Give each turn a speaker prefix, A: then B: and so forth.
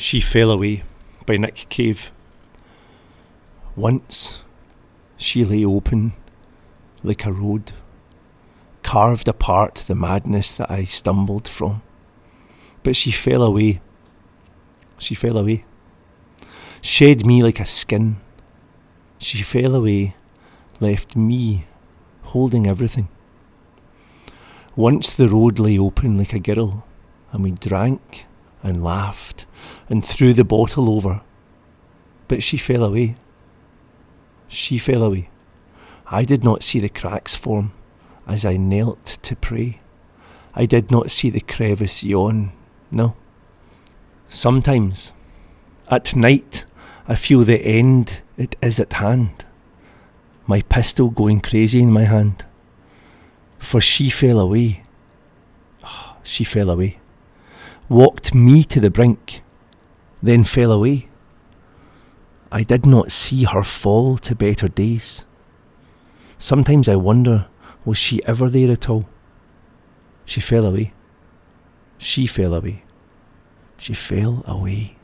A: She Fell Away by Nick Cave. Once she lay open like a road, carved apart the madness that I stumbled from. But she fell away. She fell away. Shed me like a skin. She fell away, left me holding everything. Once the road lay open like a girl, and we drank and laughed and threw the bottle over. But she fell away. She fell away. I did not see the cracks form as I knelt to pray. I did not see the crevice yawn. No. Sometimes, at night, I feel the end, it is at hand. My pistol going crazy in my hand. For she fell away. Oh, she fell away. Walked me to the brink, then fell away. I did not see her fall to better days. Sometimes I wonder, was she ever there at all? She fell away. She fell away. She fell away.